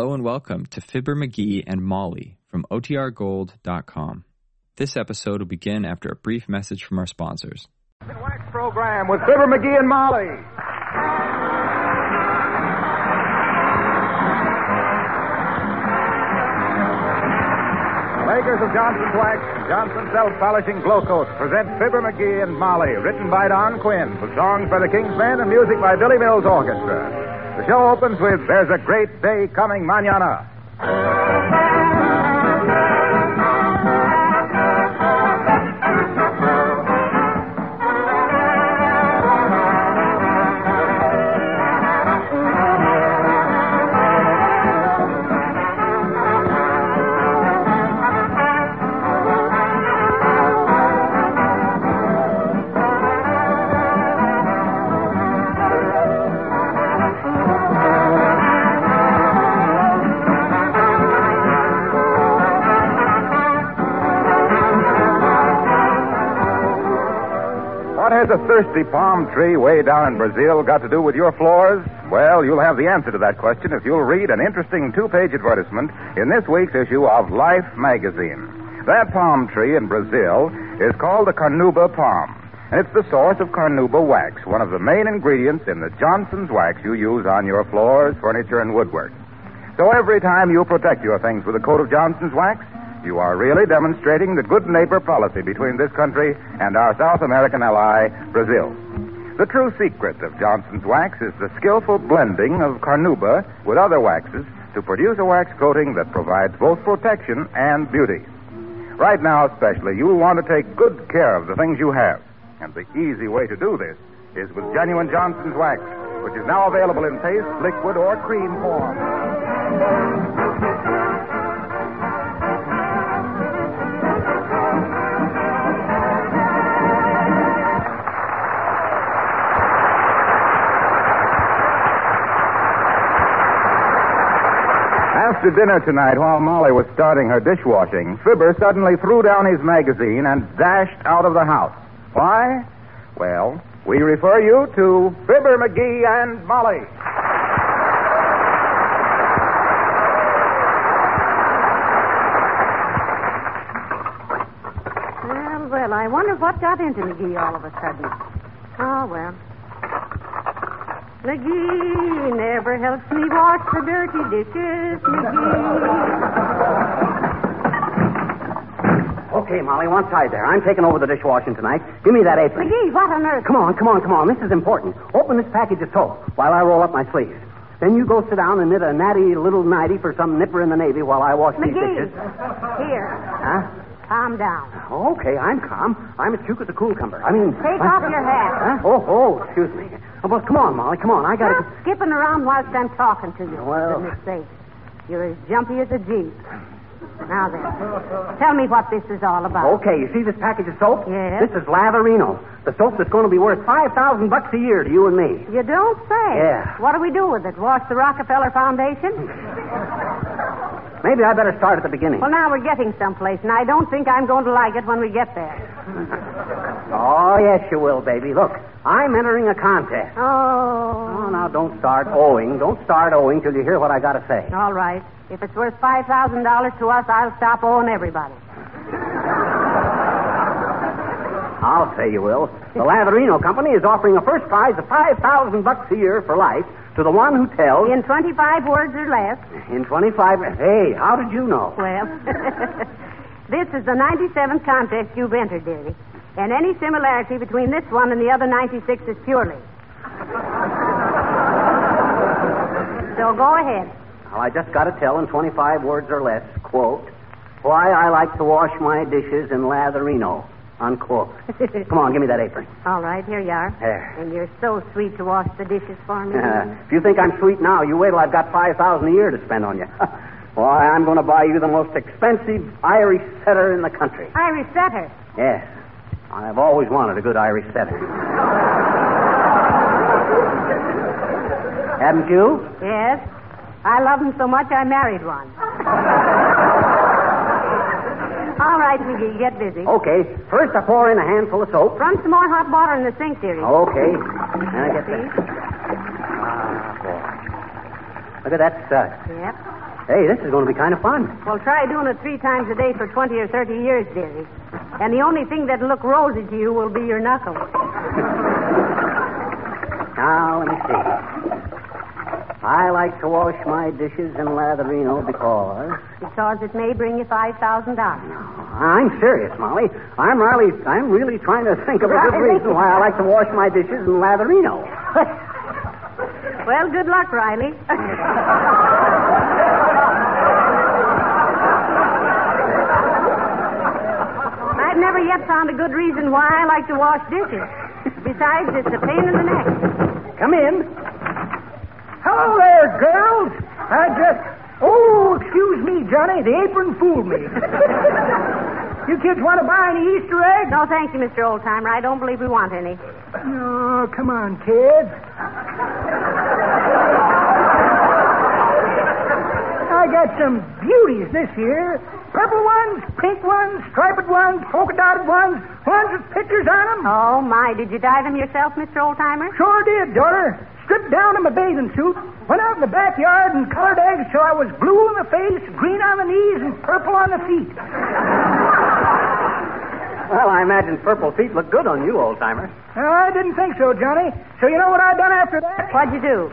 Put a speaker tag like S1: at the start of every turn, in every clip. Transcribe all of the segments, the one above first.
S1: Hello and welcome to Fibber McGee and Molly from OTRGold.com. This episode will begin after a brief message from our sponsors.
S2: Wax program with Fibber McGee and Molly. Makers of Johnson's Wax, Johnson Self-Polishing Glo-Coat present Fibber McGee and Molly, written by Don Quinn, with songs by the King's Men and music by Billy Mills Orchestra. The show opens with There's a Great Day Coming Manana. Has a thirsty palm tree way down in Brazil got to do with your floors? Well, you'll have the answer to that question if you'll read an interesting two page advertisement in this week's issue of Life magazine. That palm tree in Brazil is called the Carnuba palm. And it's the source of Carnuba wax, one of the main ingredients in the Johnson's wax you use on your floors, furniture, and woodwork. So every time you protect your things with a coat of Johnson's wax, you are really demonstrating the good neighbor policy between this country and our South American ally, Brazil. The true secret of Johnson's wax is the skillful blending of carnuba with other waxes to produce a wax coating that provides both protection and beauty. Right now, especially, you'll want to take good care of the things you have. And the easy way to do this is with genuine Johnson's wax, which is now available in paste, liquid, or cream form. After dinner tonight, while Molly was starting her dishwashing, Fibber suddenly threw down his magazine and dashed out of the house. Why? Well, we refer you to Fibber McGee and Molly.
S3: Well, well, I wonder what got into McGee all of a sudden. Oh, well. McGee never helps me wash the dirty dishes, McGee.
S4: Okay, Molly, one side there. I'm taking over the dishwashing tonight. Give me that apron.
S3: McGee, what on earth?
S4: Come on, come on, come on. This is important. Open this package of soap while I roll up my sleeves. Then you go sit down and knit a natty little nighty for some nipper in the Navy while I wash these
S3: McGee,
S4: dishes.
S3: here,
S4: Huh?
S3: calm down.
S4: Okay, I'm calm. I'm as cute as a cucumber. I mean...
S3: Take
S4: I-
S3: off your hat.
S4: Huh? Oh, oh, excuse me. Oh, well, come on, Molly, come on. I gotta...
S3: Stop skipping around whilst I'm talking to you.
S4: Well-
S3: For goodness sake. You're as jumpy as a jeep. Now then, tell me what this is all about.
S4: Okay, you see this package of soap?
S3: Yes.
S4: This is Latherino. The soap that's going to be worth 5000 bucks a year to you and me.
S3: You don't say.
S4: Yeah.
S3: What do we do with it? Wash the Rockefeller Foundation?
S4: Maybe I better start at the beginning.
S3: Well, now we're getting someplace, and I don't think I'm going to like it when we get there.
S4: Oh, yes, you will, baby. Look, I'm entering a contest.
S3: Oh.
S4: Oh, now don't start owing. Don't start owing till you hear what I got to say.
S3: All right. If it's worth $5,000 to us, I'll stop owing everybody.
S4: I'll say you will. The Latherino Company is offering a first prize of 5000 bucks a year for life to the one who tells
S3: In 25 words or less.
S4: in 25. Hey, how did you know?
S3: Well, this is the 97th contest you've entered, dearie. And any similarity between this one and the other 96 is purely. So go ahead.
S4: Well, I just got to tell in 25 words or less, quote, why I like to wash my dishes in Latherino, unquote. Come on, give me that apron.
S3: All right, here you are.
S4: There.
S3: And you're so sweet to wash the dishes for me.
S4: Uh, if you think I'm sweet now, you wait till I've got 5000 a year to spend on you. Why, I'm going to buy you the most expensive Irish setter in the country.
S3: Irish setter.
S4: Yes. I've always wanted a good Irish setter. Haven't you?
S3: Yes. I love them so much I married one. All right, McGee, get busy.
S4: Okay. First, I pour in a handful of soap.
S3: Run some more hot water in the sink, dearie.
S4: Okay. Then I get
S3: See?
S4: Ah, boy. Look at that stud.
S3: Yep.
S4: Hey, this is going to be kind of fun.
S3: Well, try doing it three times a day for 20 or 30 years, dearie. And the only thing that'll look rosy to you will be your knuckles.
S4: Now, let me see. I like to wash my dishes in Latherino because.
S3: Because it may bring you $5,000.
S4: I'm serious, Molly. I'm really, I'm really trying to think of a good reason why I like to wash my dishes in Latherino.
S3: Well, good luck, Riley. I've never yet found a good reason why I like to wash dishes. Besides, it's a pain in the neck.
S5: Come in. Hello there, girls. I just. Oh, excuse me, Johnny. The apron fooled me. you kids want to buy any Easter eggs?
S3: No, thank you, Mr. Oldtimer. I don't believe we want any.
S5: No, come on, kids. I got some beauties this year. Purple ones, pink ones, striped ones, polka dotted ones, ones with pictures on them.
S3: Oh, my. Did you dye them yourself, Mr. Oldtimer?
S5: Sure did, daughter. Stripped down in my bathing suit, went out in the backyard and colored eggs till I was blue in the face, green on the knees, and purple on the feet.
S4: Well, I imagine purple feet look good on you, old timer.
S5: I didn't think so, Johnny. So you know what I done after that?
S3: What'd you do?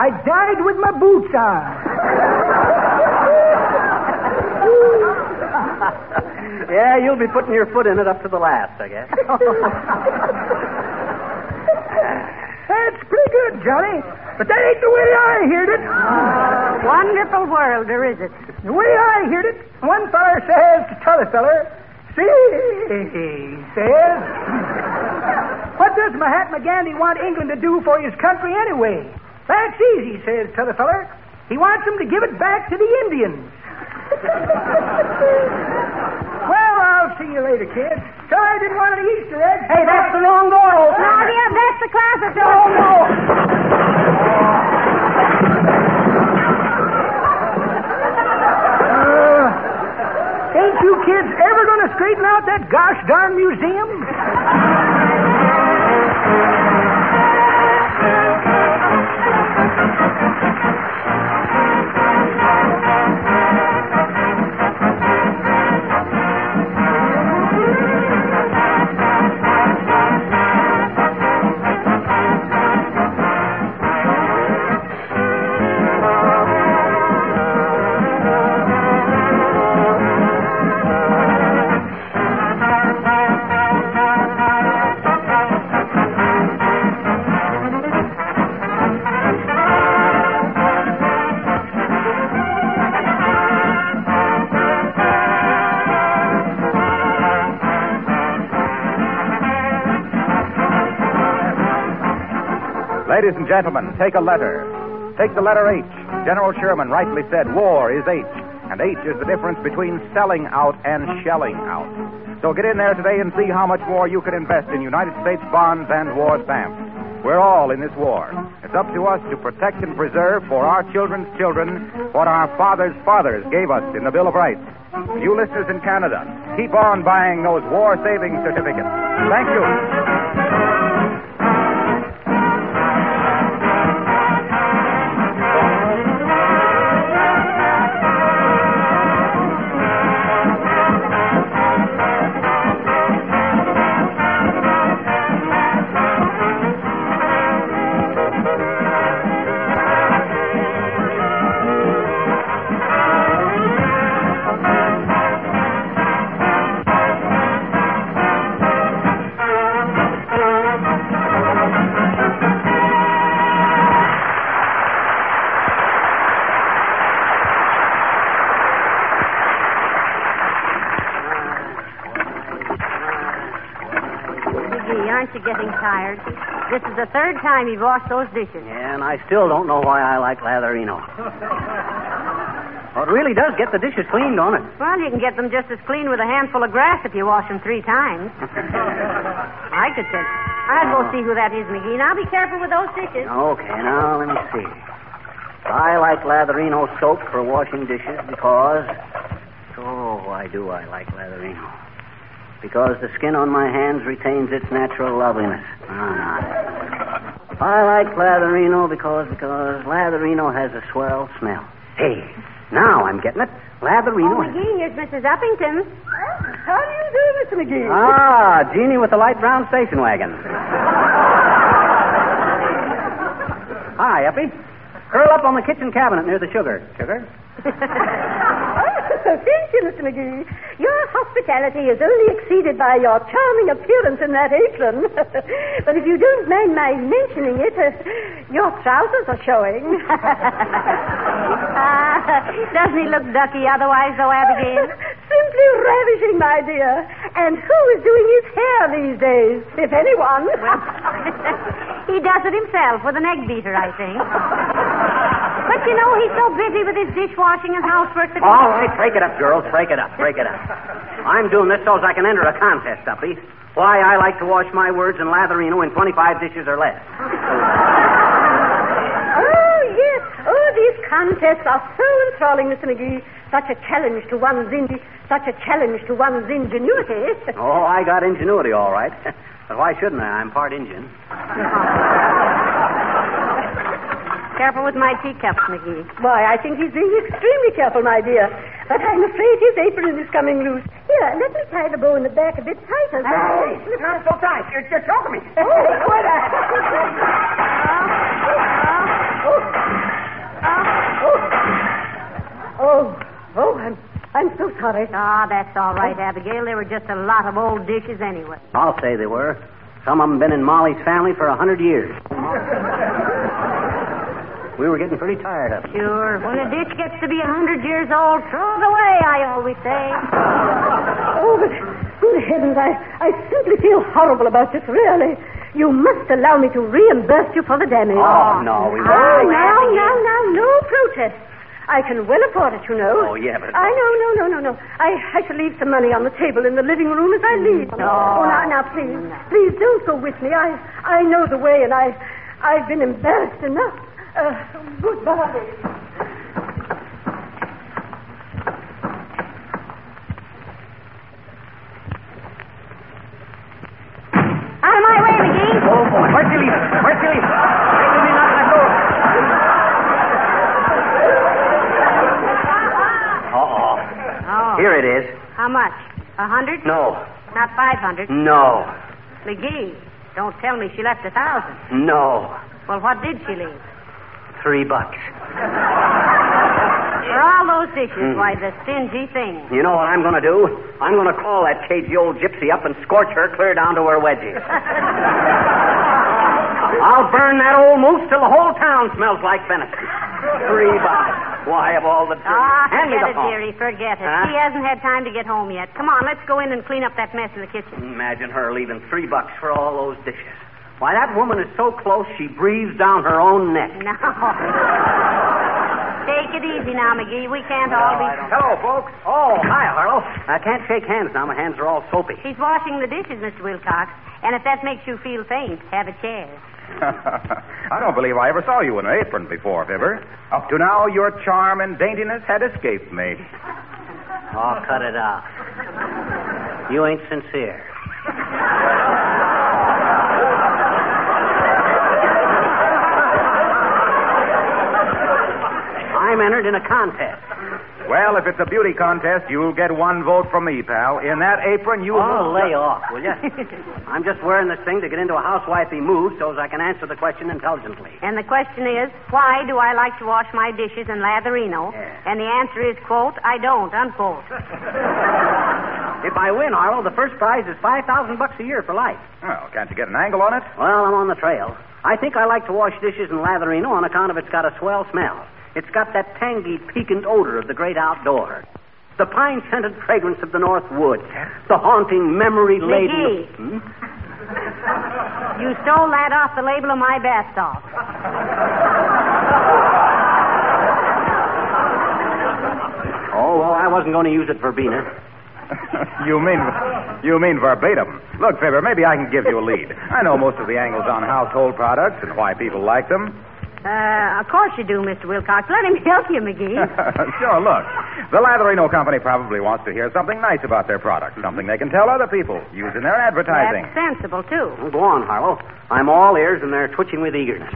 S5: I died with my boots on.
S4: yeah, you'll be putting your foot in it up to the last, I guess.
S5: That's pretty good, Johnny. But that ain't the way I heard it.
S3: Wonderful world, or is it?
S5: The way I heard it, one feller says to t'other feller, see, says, what does Mahatma Gandhi want England to do for his country anyway? That's easy, says t'other feller. He wants them to give it back to the Indians. well, I'll see you later, kids. Sorry I didn't want any Easter eggs. Hey, that's the wrong door
S3: No,
S5: opener.
S3: dear, that's the class of
S5: Oh, no. Uh, ain't you kids ever going to straighten out that gosh darn museum?
S2: Ladies and gentlemen, take a letter. Take the letter H. General Sherman rightly said war is H, and H is the difference between selling out and shelling out. So get in there today and see how much more you can invest in United States bonds and war stamps. We're all in this war. It's up to us to protect and preserve for our children's children what our fathers' fathers gave us in the Bill of Rights. You listeners in Canada, keep on buying those war saving certificates. Thank you.
S3: Aren't you getting tired? This is the third time you've washed those dishes.
S4: Yeah, and I still don't know why I like Latherino. Well, it really does get the dishes clean, don't it?
S3: Well, you can get them just as clean with a handful of grass if you wash them three times. I could say. I'll go see who that is, McGee. Now be careful with those dishes.
S4: Okay, now let me see. I like Latherino soap for washing dishes because. Oh, why do I like Latherino? Because the skin on my hands retains its natural loveliness. Ah, I like Latherino because because Latherino has a swell smell. Hey, Now I'm getting it. Latherino.
S3: Oh, McGee, here's Mrs. Uppington.
S6: How do you do, Mr. McGee?
S4: Ah, Jeannie with the light brown station wagon. Hi, Uppy. Curl up on the kitchen cabinet near the sugar. Sugar?
S6: Thank you, Mr. McGee. Your hospitality is only exceeded by your charming appearance in that apron. but if you don't mind my mentioning it, uh, your trousers are showing.
S3: Ah, doesn't he look ducky otherwise, though, Abigail?
S6: Simply ravishing, my dear. And who is doing his hair these days, if anyone?
S3: he does it himself with an egg beater, I think. But you know, he's so busy with his dishwashing and housework that.
S4: All right, break it up, girls. Break it up. Break it up. I'm doing this so as I can enter a contest, Uppy. Why I like to wash my words in Latherino in 25 dishes or less.
S6: Oh, yes. Oh, these contests are so enthralling, Mr. McGee. Such a challenge to one's in- such a challenge to one's ingenuity.
S4: Oh, I got ingenuity, all right. but why shouldn't I? I'm part Indian.
S3: Careful with my teacups, McGee.
S6: Why, I think he's being extremely careful, my dear. But I'm afraid his apron is coming loose. Here, let me tie the bow in the back a bit tighter.
S2: Hey, not so tight. You're, you're choking me.
S6: Oh, quit it. Oh, oh, I'm, I'm so sorry.
S3: Ah, that's all right, Abigail. They were just a lot of old dishes anyway.
S4: I'll say they were. Some of them been in Molly's family for a hundred years. We were getting pretty tired of it.
S3: Sure. When a ditch gets to be a hundred years old, throw it away, I always say.
S6: Oh, but good heavens, I, I simply feel horrible about this, really. You must allow me to reimburse you for the damage.
S4: Oh, no, we
S6: Oh,
S4: won't.
S6: now, now, now, no protest. I can well afford it, you know.
S4: Oh, yeah, but-
S6: I know, no, no, no, no. I, I shall leave some money on the table in the living room as I mm. leave.
S3: No.
S6: Oh, now, now, please, please don't go with me. I, I know the way, and I, I've been embarrassed enough. Uh, goodbye.
S3: Out of my way, McGee.
S4: Oh, boy. Where's you leaving? Where's you leaving? Wait till me knock that door. Uh-oh.
S3: Oh.
S4: Here it is.
S3: How much? A hundred?
S4: No.
S3: Not five hundred.
S4: No.
S3: McGee, don't tell me she left a thousand.
S4: No.
S3: Well, what did she leave?
S4: Three bucks.
S3: For all those dishes,
S4: Hmm.
S3: why, the stingy thing.
S4: You know what I'm going to do? I'm going to call that cagey old gypsy up and scorch her clear down to her wedgies. I'll burn that old moose till the whole town smells like venison. Three bucks. Why, of all the...
S3: Ah,
S4: Hand
S3: forget it,
S4: phone.
S3: dearie, forget it.
S4: Huh?
S3: She hasn't had time to get home yet. Come on, let's go in and clean up that mess in the kitchen.
S4: Imagine her leaving three bucks for all those dishes. Why, that woman is so close she breathes down her own neck.
S3: No. Take it easy now, McGee. We can't all be.
S4: Hello, folks. Oh, hi, Harlow. I can't shake hands now. My hands are all soapy.
S3: She's washing the dishes, Mr. Wilcox. And if that makes you feel faint, have a chair.
S2: I don't believe I ever saw you in an apron before, Fibber. Up to now, your charm and daintiness had escaped me.
S4: Oh, cut it out. You ain't sincere. I'm entered in a contest.
S2: Well, if it's a beauty contest, you'll get one vote from me, pal. In that apron, you
S4: Oh, lay off, will you? I'm just wearing this thing to get into a housewifey mood so as I can answer the question intelligently.
S3: And the question is, why do I like to wash my dishes in latherino?
S4: Yeah.
S3: And the answer is, quote, I don't, unquote.
S4: If I win, Harlow, the first prize is five thousand bucks a year for life.
S2: Well, can't you get an angle on it?
S4: Well, I'm on the trail. I think I like to wash dishes in latherino on account of it's got a swell smell. It's got that tangy, piquant odor of the great outdoors. The pine scented fragrance of the North Woods. The haunting, memory laden.
S3: McGee.
S4: Hmm?
S3: You stole that off the label of my bath salt.
S4: Oh, well, I wasn't going to use it verbena.
S2: you mean you mean verbatim. Look, Fibber, maybe I can give you a lead. I know most of the angles on household products and why people like them.
S3: Uh, of course you do, Mr. Wilcox. Let him help you, McGee.
S2: sure, look. The Latherino Company probably wants to hear something nice about their product, something they can tell other people, use in their advertising.
S3: That's sensible, too.
S4: Well, go on, Harlow. I'm all ears, and they're twitching with eagerness.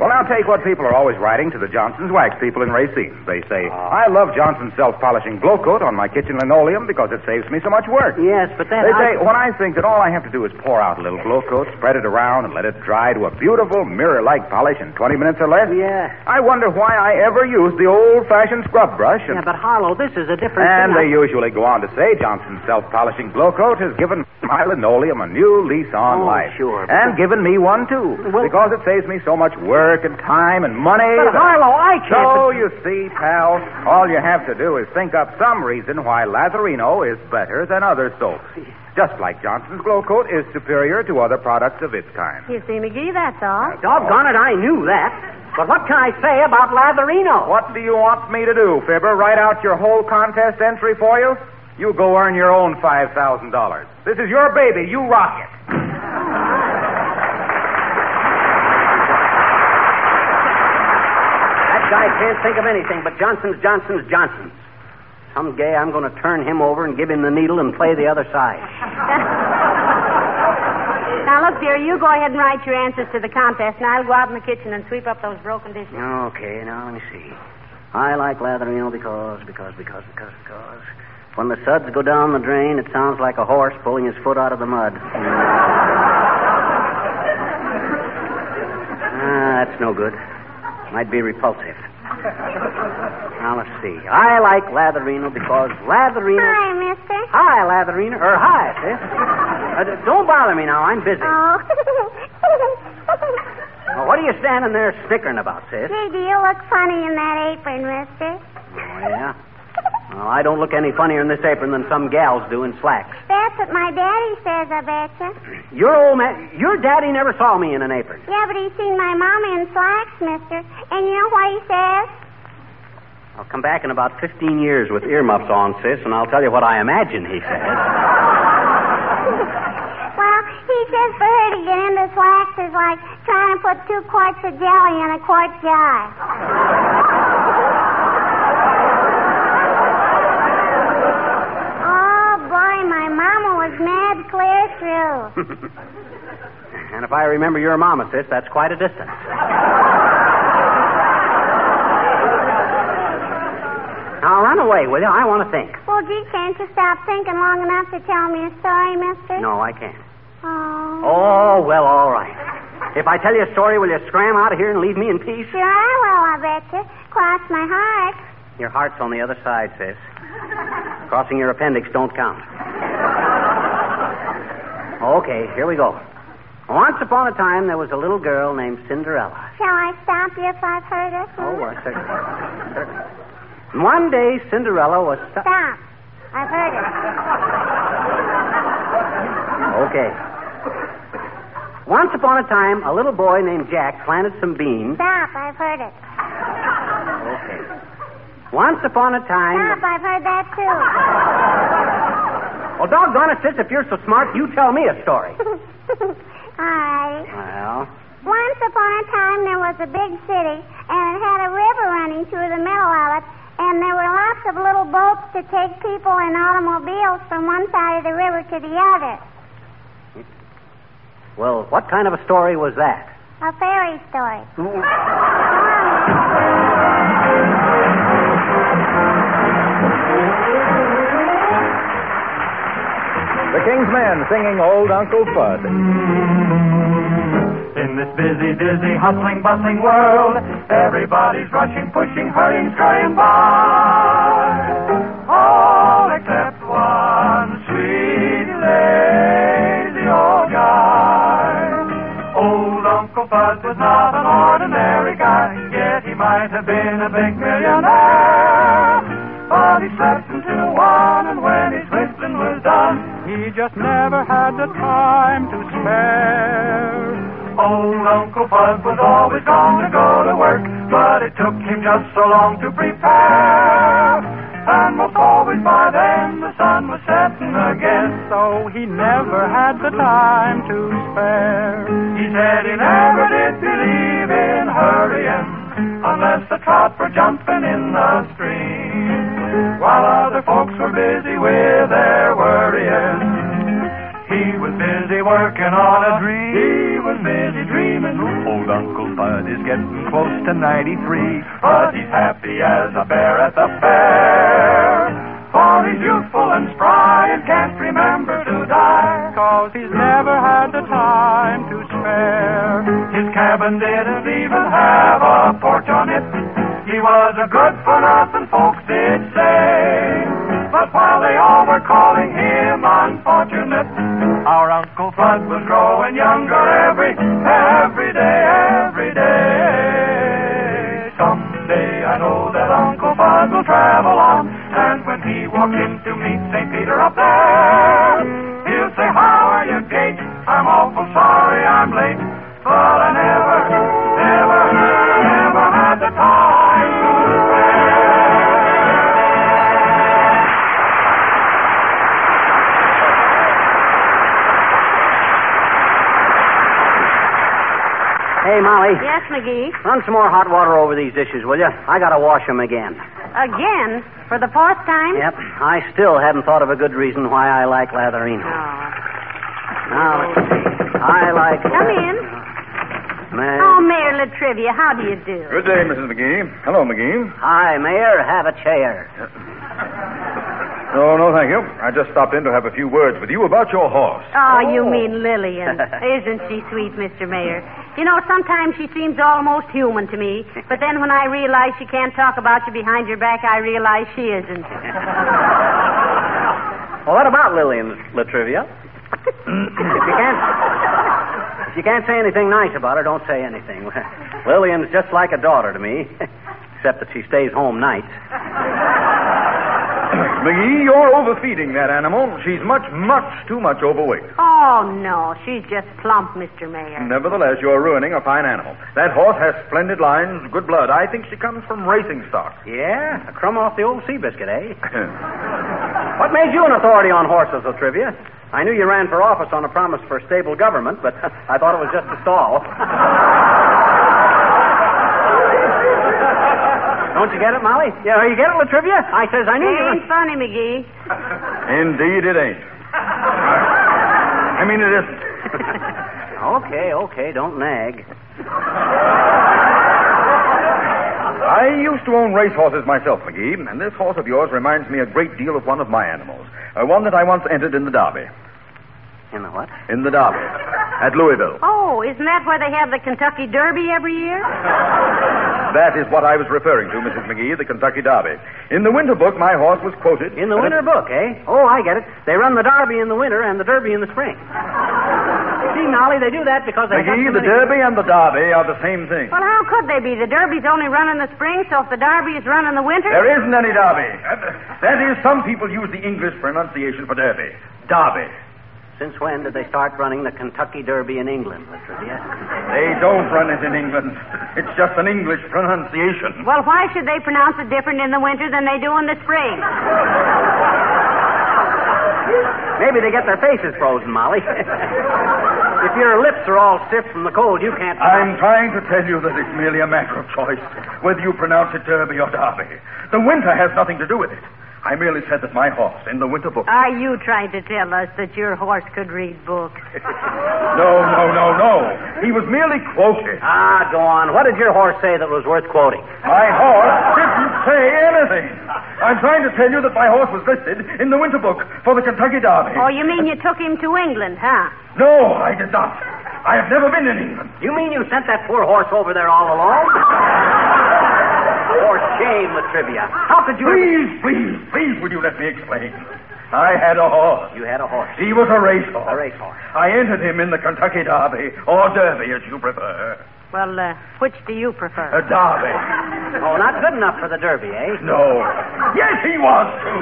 S2: Well, now take what people are always writing to the Johnson's wax people in Racine. They say, ah. I love Johnson's self-polishing Glo-Coat on my kitchen linoleum because it saves me so much work.
S4: Yes, but that.
S2: They
S4: I-
S2: say, when I think that all I have to do is pour out a little Glo-Coat, spread it around, and let it dry to a beautiful mirror-like polish in 20 minutes or less,
S4: Yeah.
S2: I wonder why I ever used the old-fashioned scrub brush. And,
S4: Yeah, but Harlow, this is a different
S2: and
S4: thing.
S2: they usually go on to say Johnson's self-polishing Glo-Coat has given my linoleum a new lease on
S4: Oh,
S2: life.
S4: sure.
S2: And given me one, too.
S4: Well-
S2: because it saves me so much work and time and money.
S4: But
S2: that-
S4: Harlow, I can't.
S2: so, you see, pal, all you have to do is think up some reason why Latherino is better than other soaps. Just like Johnson's Glo-Coat is superior to other products of its kind.
S7: You see, McGee, that's all.
S4: Doggone it, I knew that. But what can I say about Latherino?
S2: What do you want me to do, Fibber? Write out your whole contest entry for you? You go earn your own $5,000. This is your baby. You rock it.
S4: Guy can't think of anything but Johnson's, Johnson's, Johnson's. Some Someday I'm going to turn him over and give him the needle and play the other side.
S7: Now, look, dear, you go ahead and write your answers to the contest, and I'll go out in the kitchen and sweep up those broken dishes.
S4: Okay, now let me see. I like Latherino because, because, because, because, because. When the suds go down the drain, it sounds like a horse pulling his foot out of the mud. ah, that's no good. Might be repulsive. Now let's see. I like Latherino because Latherino.
S7: Hi, mister.
S4: Hi, Latherino. Or hi, sis. Uh, don't bother me now. I'm busy.
S7: Oh.
S4: Well, what are you standing there snickering about, sis?
S7: Gee, do you look funny in that apron, mister?
S4: Oh, yeah? Well, I don't look any funnier in this apron than some gals do in slacks.
S7: That's what my daddy says, I betcha.
S4: Your old man, your daddy never saw me in an apron.
S7: Yeah, but he's seen my mama in slacks, mister. And you know what he says?
S4: I'll come back in about 15 years with earmuffs on, sis, and I'll tell you what I imagine he says.
S7: Well, he says for her to get into slacks is like trying to put two quarts of jelly in a quart jar. Oh, boy, my mama clear through.
S4: and if I remember your mama, sis, that's quite a distance. now run away, will you? I want to think.
S7: Well, gee, can't you stop thinking long enough to tell me a story, mister?
S4: No, I can't.
S7: Oh.
S4: Oh, well, all right. If I tell you a story, will you scram out of here and leave me in peace?
S7: Sure I will, I betcha. Cross my heart.
S4: Your heart's on the other side, sis. Crossing your appendix don't count. Okay, here we go. Once upon a time, there was a little girl named Cinderella.
S7: Shall I stop you if I've heard it?
S4: Oh, certainly. One day, Cinderella was. Stu-
S7: Stop. I've heard it.
S4: okay. Once upon a time, a little boy named Jack planted some beans.
S7: Stop. I've heard it.
S4: Okay. Once upon a time.
S7: Stop. I've heard that too.
S4: Well, doggone it, sis, if you're so smart, you tell me a story.
S7: All right.
S4: Well,
S7: Once upon a time, there was a big city, and it had a river running through the middle of it, and there were lots of little boats to take people in automobiles from one side of the river to the other.
S4: well, what kind of a story was that?
S7: A fairy story.
S2: The King's Men singing Old Uncle Bud.
S8: In this busy, dizzy, hustling, bustling world, everybody's rushing, pushing, hurrying, scurrying by. All except one sweet, lazy old guy. Old Uncle Bud was not an ordinary guy, yet he might have been a big millionaire. But he slept until one, and when his whistling was done, he just never had the time to spare. Old Uncle Bud was always to go to work, but it took him just so long to prepare. And most always by then the sun was setting again, so he never had the time to spare. He said he never did believe in hurrying, unless the trout were jumping in the stream, while other folks were busy with their worrying. He was busy working on a dream. He was busy dreaming. Old Uncle Bud is getting close to 93, but he's happy as a bear at the fair. For he's youthful and spry and can't remember to die. Cause he's never had the time to spare. His cabin didn't even have a porch on it. He was a good for nothing, folks did. But while they all were calling him unfortunate, our Uncle Bud was growing younger every, every day, every day. Someday I know that Uncle Bud will travel on, and when he walks in to meet St. Peter up there, he'll say, How are you, Gate? I'm awful sorry I'm late,
S4: Hey, Molly.
S3: Yes, McGee.
S4: Run some more hot water over these dishes, will you? I gotta wash them again.
S3: Again? For the fourth time?
S4: Yep. I still haven't thought of a good reason why I like Latherino.
S3: Oh.
S4: Now, let's see. I like.
S3: Come in.
S4: May-
S3: Oh, Mayor La Trivia, how do you do?
S9: Good day, Mrs. McGee. Hello, McGee.
S4: Hi, Mayor. Have a chair.
S9: No, no, thank you. I just stopped in to have a few words with you about your horse.
S3: Oh, you oh. mean Lillian. Isn't she sweet, Mr. Mayor? You know, sometimes she seems almost human to me, but then when I realize she can't talk about you behind your back, I realize she isn't.
S4: Well, what about Lillian La Trivia? if you can't, if you can't say anything nice about her, don't say anything. Lillian's just like a daughter to me, except that she stays home nights.
S9: McGee, you're overfeeding that animal. She's much, much too much overweight.
S3: Oh, no, she's just plump, Mr. Mayor.
S9: Nevertheless, you're ruining a fine animal. That horse has splendid lines, good blood. I think she comes from racing stock.
S4: Yeah, a crumb off the old Seabiscuit, eh? what made you an authority on horses, La Trivia? I knew you ran for office on a promise for stable government, but I thought it was just a stall. Don't you get it, Molly? Yeah, you get it, La Trivia? I says I knew you.
S3: Ain't funny, McGee.
S9: Indeed, it ain't. I mean, it isn't.
S4: Okay, okay, don't nag.
S9: I used to own racehorses myself, McGee, and this horse of yours reminds me a great deal of one of my animals. Uh, one that I once entered in the Derby.
S4: In the what?
S9: In the Derby. At Louisville.
S3: Oh, isn't that where they have the Kentucky Derby every year?
S9: That is what I was referring to, Mrs. McGee, the Kentucky Derby. In the winter book, my horse was quoted.
S4: In the winter book, eh? Oh, I get it. They run the Derby in the winter and the Derby in the spring. See, Molly, they do that because they
S9: McGee,
S4: so
S9: the Derby and the Derby are the same thing.
S3: Well, how could they be? The Derby's only run in the spring, so if the Derby is run in the winter.
S9: There isn't any Derby. That- That is, some people use the English pronunciation for Derby. Derby.
S4: Since when did they start running the Kentucky Derby in England, La Trivia?
S9: They don't run it in England. It's just an English pronunciation.
S3: Well, why should they pronounce it different in the winter than they do in the spring?
S4: Maybe they get their faces frozen, Molly. if your lips are all stiff from the cold, you can't.
S9: I'm trying to tell you that it's merely a matter of choice, whether you pronounce it Derby or Derby. The winter has nothing to do with it. I merely said that my horse, in the winter book.
S3: Are you trying to tell us that your horse could read books?
S9: No, no, no, no. He was merely quoted.
S4: Ah, go on. What did your horse say that was worth quoting?
S9: My horse didn't say anything. I'm trying to tell you that my horse was listed in the winter book for the Kentucky Derby.
S3: Oh, you mean you took him to England, huh?
S9: No, I did not. I have never been in England.
S4: You mean you sent that poor horse over there all alone? For shame, La Trivia. How could you?
S9: Please, please, please, would you let me explain? I had a horse.
S4: You had a horse.
S9: He was a racehorse.
S4: A racehorse.
S9: I entered him in the Kentucky Derby, or Derby, as you prefer.
S3: Well, uh, which do you prefer?
S9: A Derby.
S4: Oh, not good enough for the Derby, eh?
S9: No. Yes, he was, too.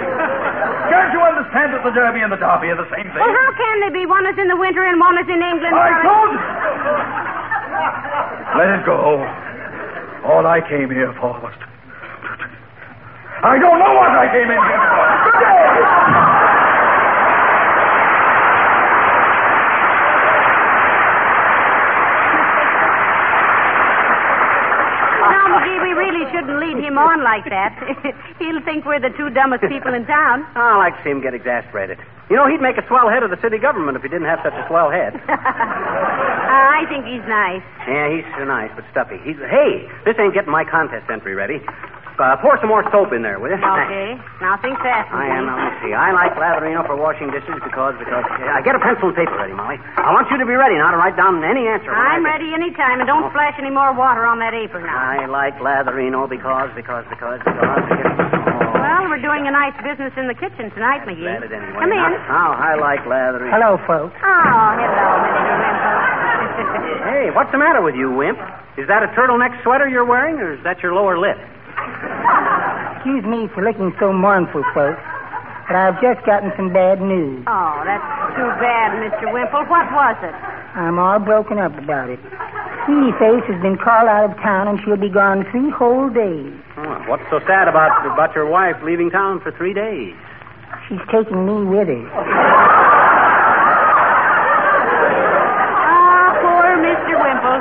S9: Can't you understand that the Derby and the Derby are the same thing?
S3: Well, how can they be? One is in the winter and one is in England.
S9: I
S3: for-
S9: told you. Let it go. All I came here for was. I don't know what I came in here for. Good day.
S3: Now, McGee, we lead him on like that. He'll think we're the two dumbest people in town.
S4: I like to see him get exasperated. You know, he'd make a swell head of the city government if he didn't have such a swell head.
S3: Uh, I think he's nice.
S4: Yeah, he's so nice, but stuffy. He's hey, this ain't getting my contest entry ready. Uh, pour some more soap in there, will you?
S3: Okay. Now think fast.
S4: I am.
S3: McGee.
S4: Now, let me see. I like Latherino for washing dishes because because. I get a pencil and paper ready, Molly. I want you to be ready now to write down any answer. I
S3: I'm
S4: say-
S3: ready any time, and don't splash any more water on that apron now.
S4: I like Latherino because because because because. Oh,
S3: Well, we're doing a nice business in the kitchen tonight, McGee.
S4: Anyway.
S3: Come in.
S4: Now, now, I like Latherino.
S5: Hello, folks.
S3: Oh, hello, Mr. Wimple.
S4: Hey, what's the matter with you, Wimp? Is that a turtleneck sweater you're wearing, or is that your lower lip?
S5: Excuse me for looking so mournful, folks, but I've just gotten some bad news.
S3: oh, that's too bad, Mr. Wimple. What was it?
S5: I'm all broken up about it. Sweetie Face has been called out of town, and she'll be gone three whole days.
S4: Oh, what's so sad about about your wife leaving town for three days?
S5: She's taking me with her.
S3: Ah, poor Mr. Wimple.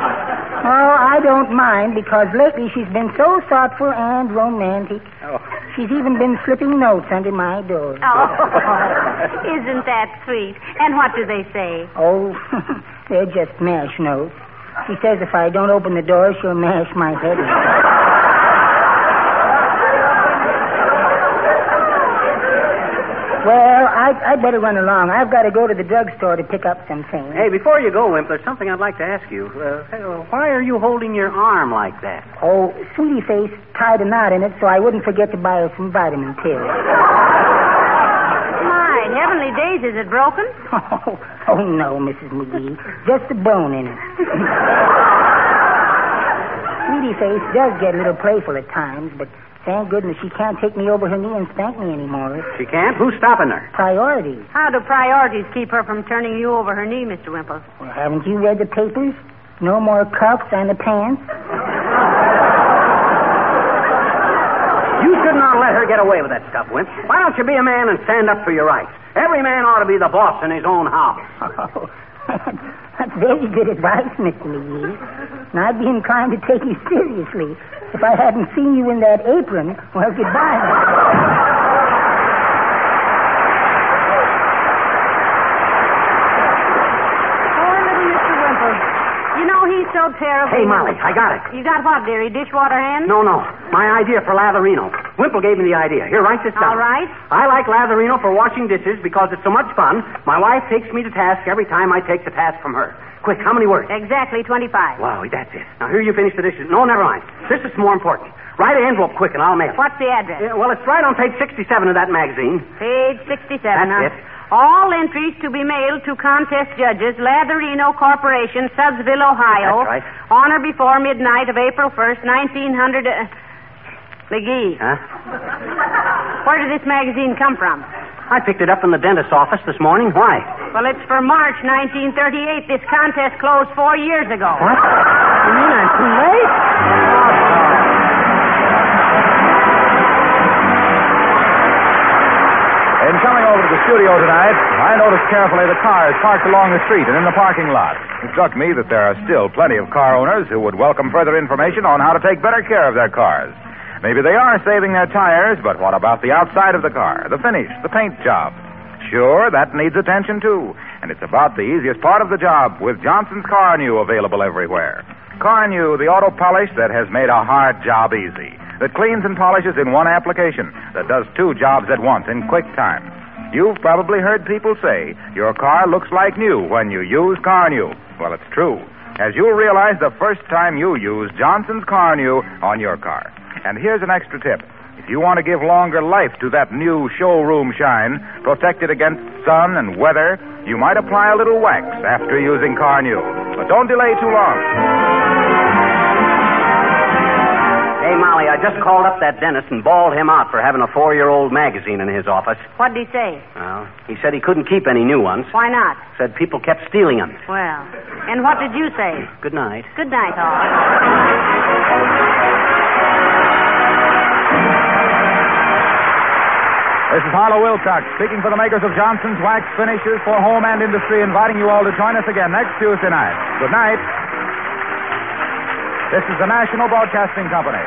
S5: Oh, I don't mind because lately she's been so thoughtful and romantic.
S4: Oh.
S5: She's even been slipping notes under my door.
S3: Oh, isn't that sweet? And what do they say?
S5: Oh, they're just mash notes. She says if I don't open the door, she'll mash my head in. Well, I, I'd better run along. I've got to go to the drugstore to pick up some things.
S4: Hey, before you go, Wimp, there's something I'd like to ask you. Uh, hey, uh, why are you holding your arm like that?
S5: Oh, Sweetie Face tied a knot in it so I wouldn't forget to buy her some vitamin pills.
S3: My heavenly days, is it broken?
S5: Oh, oh no, Mrs. McGee. Just a bone in it. Sweetie Face does get a little playful at times, but thank goodness she can't take me over her knee and spank me anymore.
S4: She can't? Who's stopping her?
S5: Priorities.
S3: How do priorities keep her from turning you over her knee, Mr. Wimple?
S5: Well, haven't you read the papers? No more cuffs and the pants.
S4: You should not let her get away with that stuff, Wimp. Why don't you be a man and stand up for your rights? Every man ought to be the boss in his own house.
S5: That's very good advice, Mr. McGee. And I'd be inclined to take you seriously if I hadn't seen you in that apron. Well, goodbye.
S3: Poor little Mr. Wimple. You know, he's so terrible.
S4: Hey, Molly, I got it.
S3: You got what, dearie? Dishwater hands?
S4: No, no. My idea for Latherino. Wimple gave me the idea. Here, write this down.
S3: All right.
S4: I like Latherino for washing dishes because it's so much fun. My wife takes me to task every time I take the task from her. Quick, how many words?
S3: Exactly 25.
S4: Wow, that's it. Now, here you finish the dishes. No, never mind. This is more important. Write an envelope quick and I'll mail it.
S3: What's the address?
S4: Yeah, well, it's right on page 67 of that magazine.
S3: Page 67.
S4: That's
S3: huh?
S4: it.
S3: All entries to be mailed to contest judges, Latherino Corporation, Sudsville, Ohio.
S4: That's right.
S3: On or before midnight of April 1st, 1900. Uh, McGee,
S4: Huh?
S3: where did this magazine come from?
S4: I picked it up in the dentist's office this morning. Why?
S3: Well, it's for March 1938. This contest closed four years ago.
S4: What? You mean I'm too late?
S2: In coming over to the studio tonight, I noticed carefully the cars parked along the street and in the parking lot. It struck me that there are still plenty of car owners who would welcome further information on how to take better care of their cars. Maybe they are saving their tires, but what about the outside of the car, the finish, the paint job? Sure, that needs attention too. And it's about the easiest part of the job with Johnson's Carnu available everywhere. Carnu, the auto polish that has made a hard job easy. That cleans and polishes in one application. That does two jobs at once in quick time. You've probably heard people say your car looks like new when you use Carnu. Well, it's true. As you'll realize the first time you use Johnson's Carnu on your car. And here's an extra tip. If you want to give longer life to that new showroom shine, protect it against sun and weather, you might apply a little wax after using Carnu. But don't delay too long.
S4: Hey, Molly, I just called up that dentist and bawled him out for having a four-year-old magazine in his office.
S3: What'd he say?
S4: Well, he said he couldn't keep any new ones.
S3: Why not?
S4: Said people kept stealing them.
S3: Well, and what did you say?
S4: Good night.
S3: Good night, all.
S2: This is Harlow Wilcox speaking for the makers of Johnson's Wax Finishes for Home and Industry, inviting you all to join us again next Tuesday night. Good night. This is the National Broadcasting Company.